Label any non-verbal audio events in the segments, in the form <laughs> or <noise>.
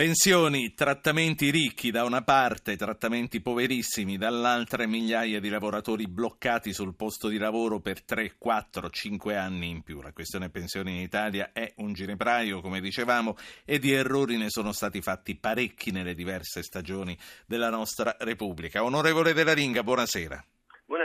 Pensioni, trattamenti ricchi da una parte, trattamenti poverissimi dall'altra migliaia di lavoratori bloccati sul posto di lavoro per 3, 4, 5 anni in più. La questione pensioni in Italia è un ginepraio, come dicevamo, e di errori ne sono stati fatti parecchi nelle diverse stagioni della nostra Repubblica. Onorevole Della Ringa, buonasera.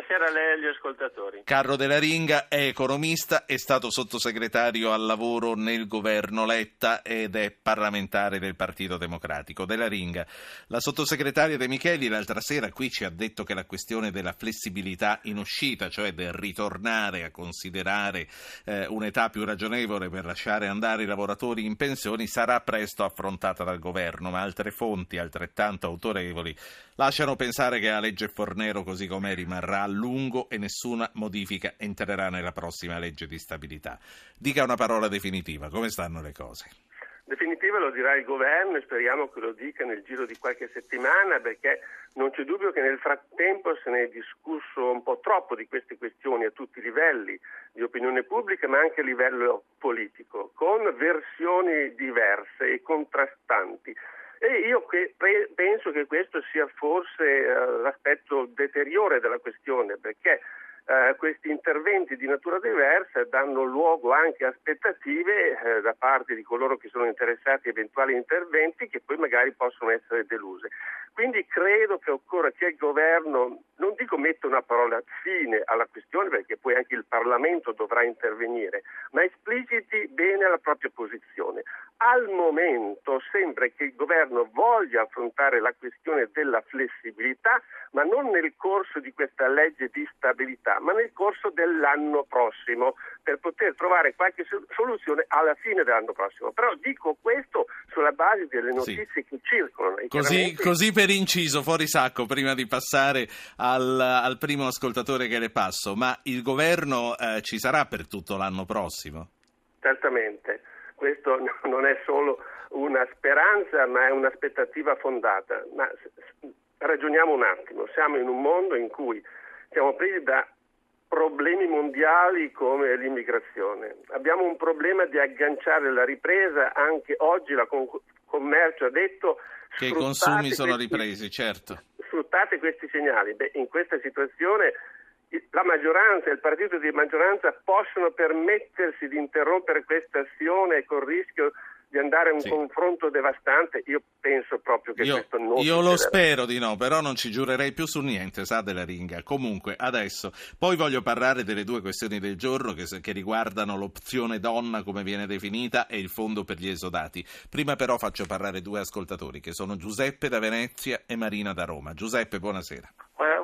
Buonasera a lei e agli ascoltatori. Carlo Della Ringa è economista, è stato sottosegretario al lavoro nel governo Letta ed è parlamentare del Partito Democratico. Della Ringa, la sottosegretaria De Micheli l'altra sera qui ci ha detto che la questione della flessibilità in uscita, cioè del ritornare a considerare eh, un'età più ragionevole per lasciare andare i lavoratori in pensioni, sarà presto affrontata dal governo, ma altre fonti altrettanto autorevoli lasciano pensare che la legge Fornero così com'è rimarrà lungo e nessuna modifica entrerà nella prossima legge di stabilità. Dica una parola definitiva, come stanno le cose? Definitiva lo dirà il governo e speriamo che lo dica nel giro di qualche settimana perché non c'è dubbio che nel frattempo se ne è discusso un po' troppo di queste questioni a tutti i livelli di opinione pubblica ma anche a livello politico con versioni diverse e contrastanti. E io che penso che questo sia forse uh, l'aspetto deteriore della questione, perché uh, questi interventi di natura diversa danno luogo anche a aspettative uh, da parte di coloro che sono interessati a eventuali interventi che poi magari possono essere deluse. Quindi credo che occorra che il governo, non dico metta una parola fine alla questione perché poi anche il Parlamento dovrà intervenire, ma espliciti bene la propria posizione. Al momento sembra che il governo voglia affrontare la questione della flessibilità, ma non nel corso di questa legge di stabilità, ma nel corso dell'anno prossimo, per poter trovare qualche soluzione alla fine dell'anno prossimo. Però dico questo sulla base delle notizie sì. che circolano. Così, così, per inciso, fuori sacco, prima di passare al, al primo ascoltatore che le passo, ma il governo eh, ci sarà per tutto l'anno prossimo? Certamente questo non è solo una speranza, ma è un'aspettativa fondata. Ma ragioniamo un attimo, siamo in un mondo in cui siamo presi da problemi mondiali come l'immigrazione. Abbiamo un problema di agganciare la ripresa, anche oggi la con- commercio ha detto che i consumi sono ripresi, certo. Sfruttate questi segnali. Beh, in questa situazione la maggioranza e il partito di maggioranza possono permettersi di interrompere questa azione con il rischio di andare a un sì. confronto devastante, io penso proprio che io, questo non Io lo spero di no, però non ci giurerei più su niente, sa della ringa. Comunque, adesso, poi voglio parlare delle due questioni del giorno che, che riguardano l'opzione donna, come viene definita, e il fondo per gli esodati. Prima però faccio parlare due ascoltatori, che sono Giuseppe da Venezia e Marina da Roma. Giuseppe, buonasera.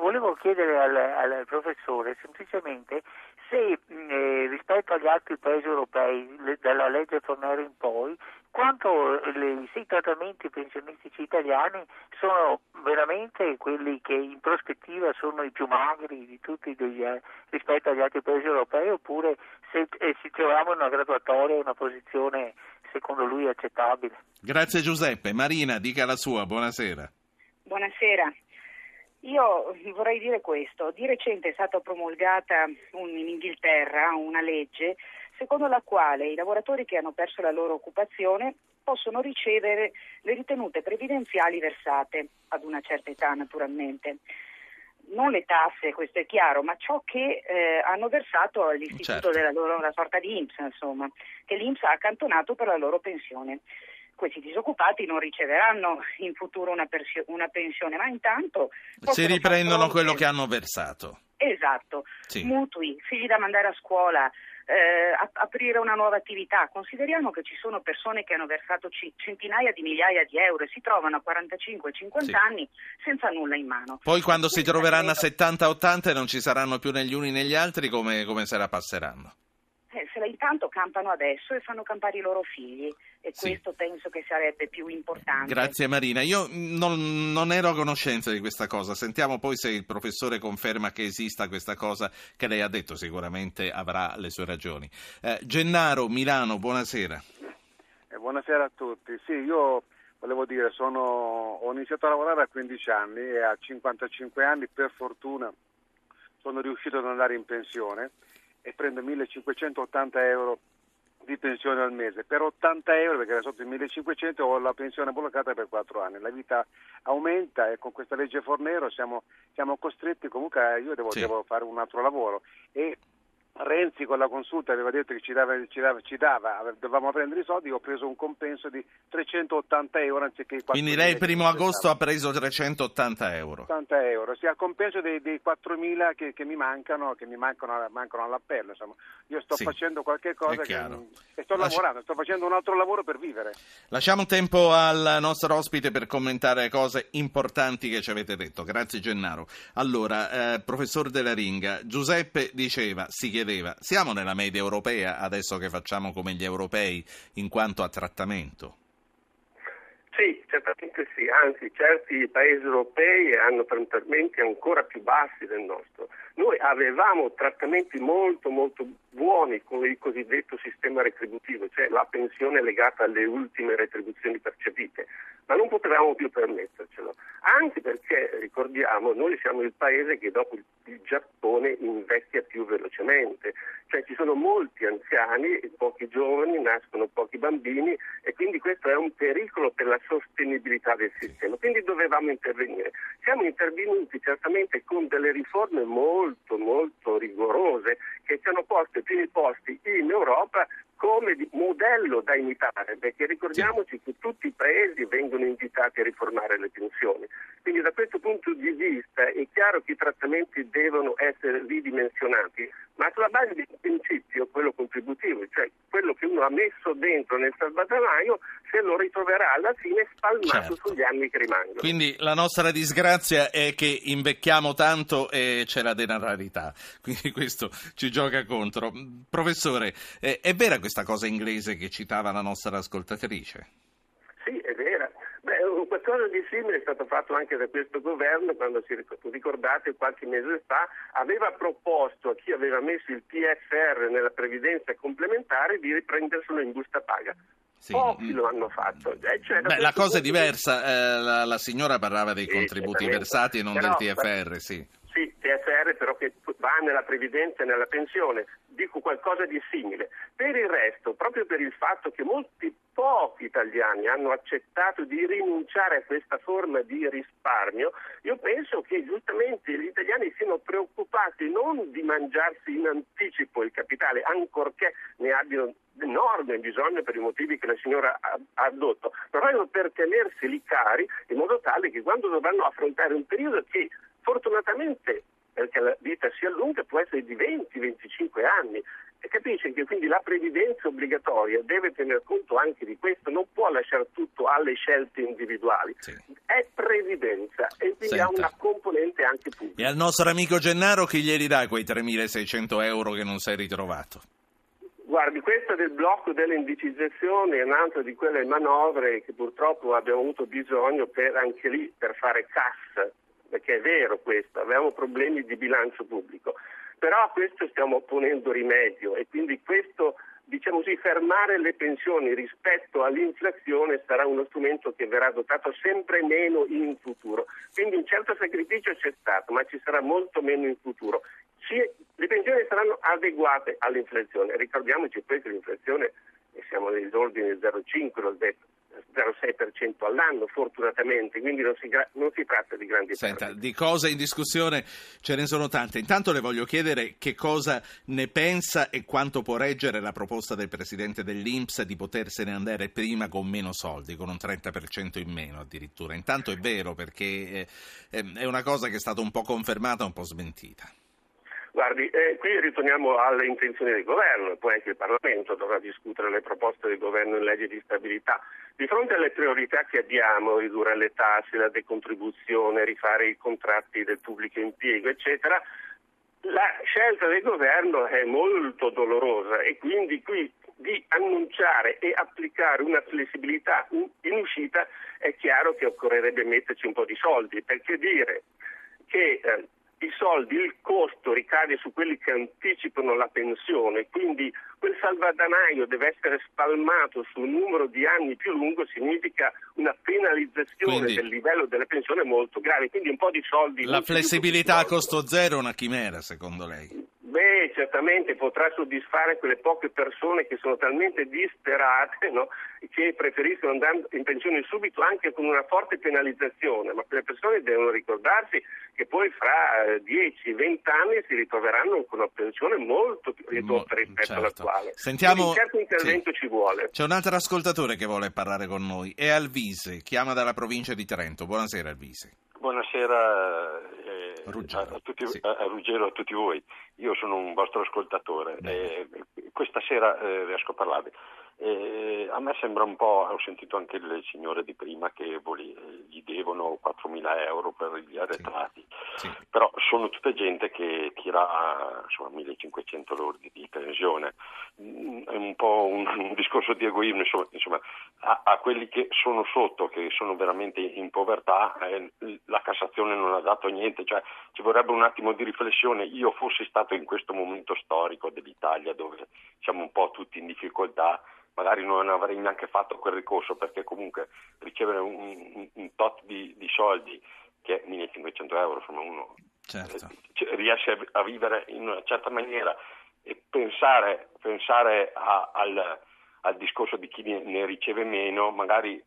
Volevo chiedere al, al professore semplicemente se eh, rispetto agli altri paesi europei, le, dalla legge Fornero in poi, quanto le, i trattamenti pensionistici italiani sono veramente quelli che in prospettiva sono i più magri di tutti degli, eh, rispetto agli altri paesi europei oppure se eh, ci troviamo in una graduatoria, una posizione secondo lui accettabile. Grazie Giuseppe. Marina, dica la sua, buonasera. Buonasera. Io vorrei dire questo, di recente è stata promulgata un, in Inghilterra una legge secondo la quale i lavoratori che hanno perso la loro occupazione possono ricevere le ritenute previdenziali versate ad una certa età naturalmente. Non le tasse, questo è chiaro, ma ciò che eh, hanno versato all'istituto certo. della loro, una sorta di INPS, insomma, che l'INPS ha accantonato per la loro pensione questi disoccupati non riceveranno in futuro una, persio- una pensione, ma intanto... Si riprendono quello che hanno versato. Esatto, sì. mutui, figli da mandare a scuola, eh, aprire una nuova attività. Consideriamo che ci sono persone che hanno versato c- centinaia di migliaia di euro e si trovano a 45-50 sì. anni senza nulla in mano. Poi quando si troveranno a 70-80 e non ci saranno più negli uni negli altri, come, come se la passeranno? Intanto campano adesso e fanno campare i loro figli e Sì. questo penso che sarebbe più importante. Grazie Marina, io non, non ero a conoscenza di questa cosa, sentiamo poi se il professore conferma che esista questa cosa che lei ha detto, sicuramente avrà le sue ragioni. Eh, Gennaro, Milano, buonasera. Eh, buonasera a tutti. Sì, io volevo dire, sono, ho iniziato a lavorare a 15 anni e a 55 anni per fortuna sono riuscito ad andare in pensione e prendo 1580 euro di pensione al mese. Per 80 euro, perché era sotto i 1500, ho la pensione bloccata per 4 anni. La vita aumenta e con questa legge Fornero siamo, siamo costretti, comunque io devo, Sì. devo fare un altro lavoro. E Renzi con la consulta aveva detto che ci dava, ci dava, ci dava, dovevamo prendere i soldi, ho preso un compenso di 380 euro anziché i 4.000 Quindi lei il primo agosto ha preso 380 euro. 80 euro, sì, a compenso dei, dei 4.000 che, che mi mancano, che mi mancano, mancano all'appello. Insomma, io sto Sì, facendo qualche cosa che, e sto Lascia- lavorando, sto facendo un altro lavoro per vivere. Lasciamo tempo al nostro ospite per commentare cose importanti che ci avete detto. Grazie Gennaro. Allora, eh, professor Della Ringa, Giuseppe diceva, si chiedeva, siamo nella media europea adesso che facciamo come gli europei in quanto a trattamento? Sì, certamente sì, anzi certi paesi europei hanno trattamenti ancora più bassi del nostro. Noi avevamo trattamenti molto molto buoni con il cosiddetto sistema retributivo, cioè la pensione legata alle ultime retribuzioni percepite, ma non potevamo più permettercelo, anche perché ricordiamo noi siamo il paese che dopo il Giappone invecchia più velocemente, cioè ci sono molti anziani, pochi giovani, nascono pochi bambini quindi questo è un pericolo per la sostenibilità del sistema. Quindi dovevamo intervenire. Siamo intervenuti certamente con delle riforme molto molto rigorose che ci hanno posto ai primi posti in Europa come modello da imitare, perché ricordiamoci che tutti i paesi vengono invitati a riformare le pensioni. Quindi da questo punto di vista è chiaro che i trattamenti devono essere ridimensionati, ma sulla base di un principio, quello contributivo, cioè uno ha messo dentro nel salvadanaio, se lo ritroverà alla fine spalmato Certo. sugli anni che rimangono. Quindi la nostra disgrazia è che invecchiamo tanto e c'è la denaralità, quindi questo ci gioca contro. Professore, eh, è vera questa cosa inglese che citava la nostra ascoltatrice? Sì, è vera. Beh, un qualcosa di simile è stato fatto anche da questo governo quando, si ric- ricordate, qualche mese fa aveva proposto a chi aveva messo il PFR nella previdenza complementare di riprenderselo in busta paga. Sì. Pochi Mm. lo hanno fatto. Eh, cioè, Beh, la cosa è punto di- diversa, eh, la, la signora parlava dei Sì, contributi versati e non Però, del TFR, sì. Sì, TFR però che va nella previdenza e nella pensione, dico qualcosa di simile. Per il resto, proprio per il fatto che molti pochi italiani hanno accettato di rinunciare a questa forma di risparmio, io penso che giustamente gli italiani siano preoccupati non di mangiarsi in anticipo il capitale, ancorché ne abbiano enorme bisogno per i motivi che la signora ha addotto, ma proprio per tenerseli cari in modo tale che quando dovranno affrontare un periodo che fortunatamente perché la vita si allunga può essere di 20-25 anni e capisce che quindi la previdenza obbligatoria deve tener conto anche di questo, non può lasciare tutto alle scelte individuali. Sì. È previdenza e quindi ha Senta. una componente anche pubblica. E al nostro amico Gennaro chi glieli dà quei 3.600 euro che non è ritrovato? Guardi, questa del blocco delle indicizzazioni è un'altra di quelle manovre che purtroppo abbiamo avuto bisogno per anche lì per fare cassa, perché è vero questo, avevamo problemi di bilancio pubblico. Però a questo stiamo ponendo rimedio e quindi questo, diciamo così, fermare le pensioni rispetto all'inflazione sarà uno strumento che verrà adottato sempre meno in futuro. Quindi un certo sacrificio c'è stato, ma ci sarà molto meno in futuro. Ci- le pensioni saranno adeguate all'inflazione. Ricordiamoci poi che l'inflazione, siamo negli ordini del 0,5, l'ho detto, 0,6% all'anno fortunatamente, quindi non si, non si tratta di grandi Senta, perdite. di cose in discussione ce ne sono tante. Intanto le voglio chiedere che cosa ne pensa e quanto può reggere la proposta del presidente dell'Inps di potersene andare prima con meno soldi, con un 30% in meno addirittura. Intanto è vero perché eh, è una cosa che è stata un po' confermata, un po' smentita. Guardi, eh, qui ritorniamo alle intenzioni del governo poi anche il Parlamento dovrà discutere le proposte del governo in legge di stabilità. Di fronte alle priorità che abbiamo, ridurre le tasse, la decontribuzione, rifare i contratti del pubblico impiego, eccetera, La scelta del governo è molto dolorosa e quindi qui di annunciare e applicare una flessibilità in uscita è chiaro che occorrerebbe metterci un po' di soldi, perché dire che eh, i soldi, il costo ricade su quelli che anticipano la pensione, quindi quel salvadanaio deve essere spalmato su un numero di anni più lungo, significa una penalizzazione quindi, del livello delle pensioni molto grave, quindi un po' di soldi. La flessibilità a costo zero è una chimera, secondo lei? Beh, certamente potrà soddisfare quelle poche persone che sono talmente disperate no, che preferiscono andare in pensione subito anche con una forte penalizzazione, ma quelle persone devono ricordarsi che poi fra 10-20 eh, anni si ritroveranno con una pensione molto più ridotta rispetto certo. all'attuale. Sentiamo, un certo intervento sì. ci vuole. C'è un altro ascoltatore che vuole parlare con noi, è Alvise, chiama dalla provincia di Trento. Buonasera Alvise. Buonasera eh, a, tutti, sì. a, Ruggero, a tutti voi. Io sono un vostro ascoltatore e questa sera eh, riesco a parlarvi. Eh, a me sembra un po', ho sentito anche il signore di prima che voli, gli devono 4.000 euro per gli arretrati, sì. Sì. però sono tutta gente che tira insomma, 1.500 lordi di pensione. Mm, è un po' un, <laughs> un discorso di egoismo, insomma, insomma a, a, quelli che sono sotto, che sono veramente in povertà, eh, la Cassazione non ha dato niente, cioè ci vorrebbe un attimo di riflessione. Io fossi stato in questo momento storico dell'Italia dove siamo un po' tutti in difficoltà, magari non avrei neanche fatto quel ricorso perché comunque ricevere un, un, un tot di, di, soldi che è 1500 euro, insomma uno certo. eh, riesce a vivere in una certa maniera e pensare, pensare a, al, al discorso di chi ne riceve meno, magari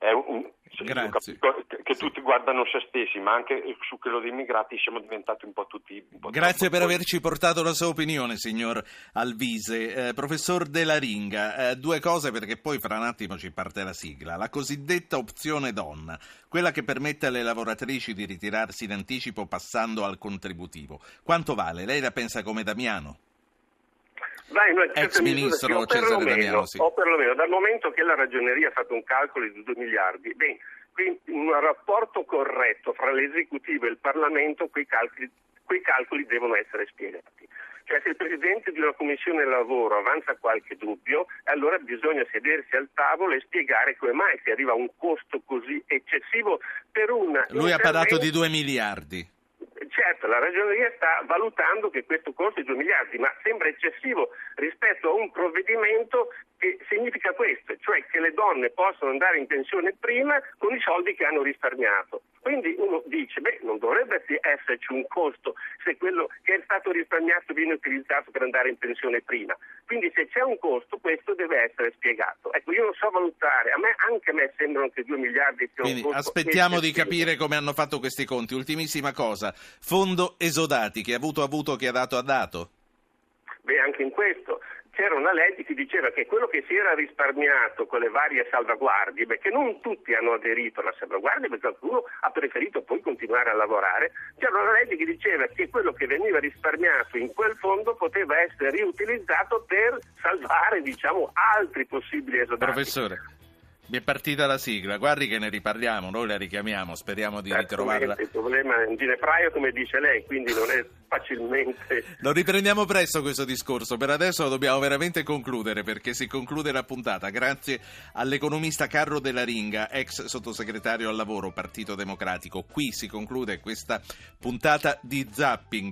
è un, Grazie. che, sì. tutti guardano se stessi, ma anche su quello dei immigrati siamo diventati un po' tutti. Un po Grazie per averci portato la sua opinione, signor Alvise. Eh, professor Della Ringa, eh, due cose perché poi fra un attimo ci parte la sigla. La cosiddetta opzione donna, quella che permette alle lavoratrici di ritirarsi in anticipo passando al contributivo. Quanto vale? Lei la pensa come Damiano? Vai, no, ex ministro sì, Cesare Damiano, sì. O perlomeno dal momento che la ragioneria ha fatto un calcolo di 2 miliardi, bene, quindi un rapporto corretto fra l'esecutivo e il Parlamento, quei calcoli, quei calcoli devono essere spiegati. Cioè se il Presidente di una Commissione lavoro avanza qualche dubbio, allora bisogna sedersi al tavolo e spiegare come mai si arriva a un costo così eccessivo per un... Lui ha parlato di 2 miliardi. La ragioneria sta valutando che questo costi 2 miliardi, ma sembra eccessivo rispetto a un provvedimento che significa questo, cioè che le donne possono andare in pensione prima con i soldi che hanno risparmiato. Quindi uno dice, beh, non dovrebbe esserci un costo se quello che è stato risparmiato viene utilizzato per andare in pensione prima. Quindi se c'è un costo, questo deve essere spiegato. Ecco, io non so valutare, a me, anche a me sembrano che 2 miliardi sia Quindi, un costo. Aspettiamo di capire come hanno fatto questi conti. Ultimissima cosa, fondo esodati, che ha avuto avuto, che ha dato ha dato? Beh, anche in questo c'era una legge che diceva che quello che si era risparmiato con le varie salvaguardie, perché non tutti hanno aderito alla salvaguardia, perché qualcuno ha preferito poi continuare a lavorare, c'era una legge che diceva che quello che veniva risparmiato in quel fondo poteva essere riutilizzato per salvare diciamo, altri possibili esodati. Professore. Mi è partita la sigla, guardi che ne riparliamo, noi la richiamiamo, speriamo di ritrovarla. Il problema è un ginepraio come dice lei, quindi non è facilmente... <laughs> Lo riprendiamo presto questo discorso, per adesso lo dobbiamo veramente concludere perché si conclude la puntata. Grazie all'economista Carlo Della Ringa, ex sottosegretario al lavoro Partito Democratico. Qui si conclude questa puntata di Zapping.